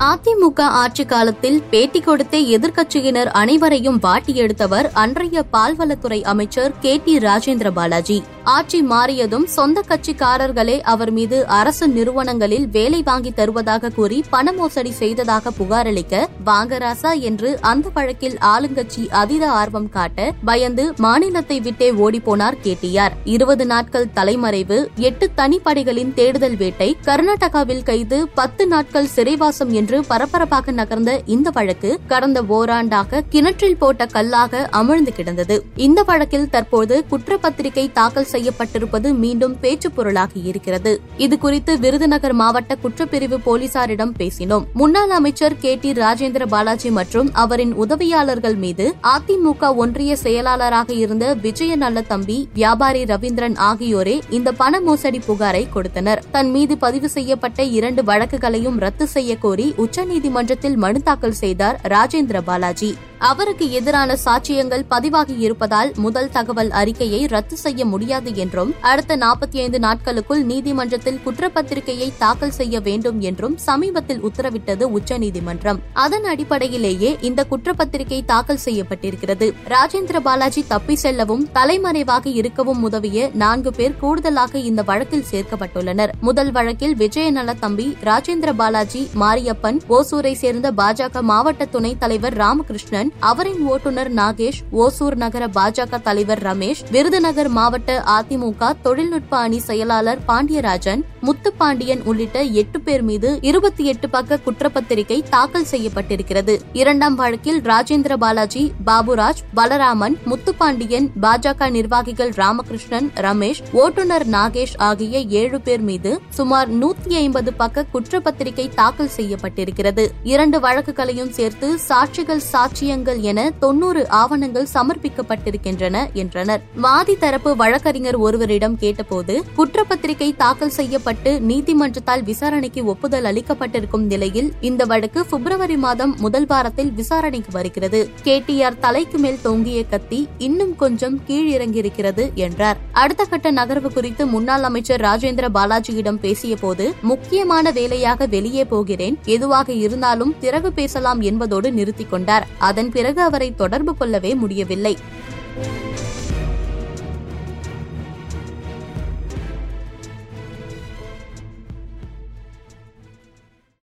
அதிமுக ஆட்சி காலத்தில் பேட்டி கொடுத்தே எதிர்க்கட்சியினர் அனைவரையும் வாட்டி எடுத்தவர் அன்றைய பால்வளத்துறை அமைச்சர் கே டி ராஜேந்திர பாலாஜி. ஆட்சி மாறியதும் சொந்த கட்சிக்காரர்களே அவர் மீது அரசு நிறுவனங்களில் வேலை வாங்கி தருவதாக கூறி பண மோசடி செய்ததாக புகாரளிக்க வாங்கராசா என்று அந்த வழக்கில் ஆளுங்கட்சி அதீத ஆர்வம் காட்ட பயந்து மாநிலத்தை விட்டே ஓடிப்போனார் கேடிஆர் இருபது நாட்கள் தலைமறைவு எட்டு தனிப்படைகளின் தேடுதல் வேட்டை கர்நாடகாவில் கைது பத்து நாட்கள் சிறைவாசம் என்று பரபரப்பாக நகர்ந்த இந்த வழக்கு கடந்த ஓராண்டாக கிணற்றில் போட்ட கல்லாக அமிழ்ந்து கிடந்தது. இந்த வழக்கில் தற்போது குற்றப்பத்திரிகை தாக்கல் செய்யப்பட்டிருப்பது மீண்டும் பேச்சு பொருளாகி இருக்கிறது. இது குறித்து விருதுநகர் மாவட்ட குற்றப்பிரிவு போலீசாரிடம் பேசினோம். முன்னாள் அமைச்சர் கே டி ராஜேந்திர பாலாஜி மற்றும் அவரின் உதவியாளர்கள் மீது அதிமுக ஒன்றிய செயலாளராக இருந்த விஜய நல்ல தம்பி வியாபாரி ரவீந்திரன் ஆகியோரே இந்த பண மோசடி புகாரை கொடுத்தனர். தன் மீது பதிவு செய்யப்பட்ட இரண்டு வழக்குகளையும் ரத்து செய்ய கோரி உச்சநீதிமன்றத்தில் மனு தாக்கல் செய்தார் ராஜேந்திர பாலாஜி. அவருக்கு எதிரான சாட்சியங்கள் பதிவாகி இருப்பதால் முதல் தகவல் அறிக்கையை ரத்து செய்ய முடியாது என்றும் அடுத்த நாற்பத்தி ஐந்து நாட்களுக்குள் நீதிமன்றத்தில் குற்றப்பத்திரிகையை தாக்கல் செய்ய வேண்டும் என்றும் சமீபத்தில் உத்தரவிட்டது உச்சநீதிமன்றம். அதன் அடிப்படையிலேயே இந்த குற்றப்பத்திரிகை தாக்கல் செய்யப்பட்டிருக்கிறது. ராஜேந்திர பாலாஜி தப்பி செல்லவும் தலைமறைவாக இருக்கவும் உதவிய நான்கு பேர் கூடுதலாக இந்த வழக்கில் சேர்க்கப்பட்டுள்ளனர். முதல் வழக்கில் விஜயநல தம்பி ராஜேந்திர பாலாஜி மாரியப்பன் ஓசூரை சேர்ந்த பாஜக மாவட்ட துணைத் தலைவர் ராமகிருஷ்ணன் அவரின் ஓட்டுநர் நாகேஷ் ஓசூர் நகர பாஜக தலைவர் ரமேஷ் விருதுநகர் மாவட்ட அதிமுக தொழில்நுட்ப அணி செயலாளர் பாண்டியராஜன் முத்துப்பாண்டியன் உள்ளிட்ட எட்டு பேர் மீது இருபத்தி எட்டு பக்க குற்றப்பத்திரிகை தாக்கல் செய்யப்பட்டிருக்கிறது. இரண்டாம் வழக்கில் ராஜேந்திர பாலாஜி பாபுராஜ் பலராமன் முத்துப்பாண்டியன் பாஜக நிர்வாகிகள் ராமகிருஷ்ணன் ரமேஷ் ஓட்டுநர் நாகேஷ் ஆகிய ஏழு பேர் மீது சுமார் நூத்தி ஐம்பது பக்க குற்றப்பத்திரிகை தாக்கல் செய்யப்பட்டிருக்கிறது. இரண்டு வழக்குகளையும் சேர்த்து சாட்சிகள் சாட்சியங்கள் என தொன்னூறு ஆவணங்கள் சமர்ப்பிக்கப்பட்டிருக்கின்றன என்றனர். வாதி தரப்பு வழக்கறிஞர் ஒருவரிடம் கேட்டபோது குற்றப்பத்திரிகை தாக்கல் செய்யப்பட்டு நீதிமன்றத்தால் விசாரணைக்கு ஒப்புதல் அளிக்கப்பட்டிருக்கும் நிலையில் இந்த வழக்கு பிப்ரவரி மாதம் முதல் வாரத்தில் விசாரணைக்கு வருகிறது. கேடிஆர் தலைக்கு மேல் தொங்கிய கத்தி இன்னும் கொஞ்சம் கீழிறங்கியிருக்கிறது என்றார். அடுத்த கட்ட நகர்வு குறித்து முன்னாள் அமைச்சர் ராஜேந்திர பாலாஜியிடம் பேசியபோது முக்கியமான வேலையாக வெளியே போகிறேன் எதுவாக இருந்தாலும் திறவு பேசலாம் என்பதோடு நிறுத்திக் கொண்டார். அதன் அதன் பிறகு அவரை தொடர்பு கொள்ளவே முடியவில்லை.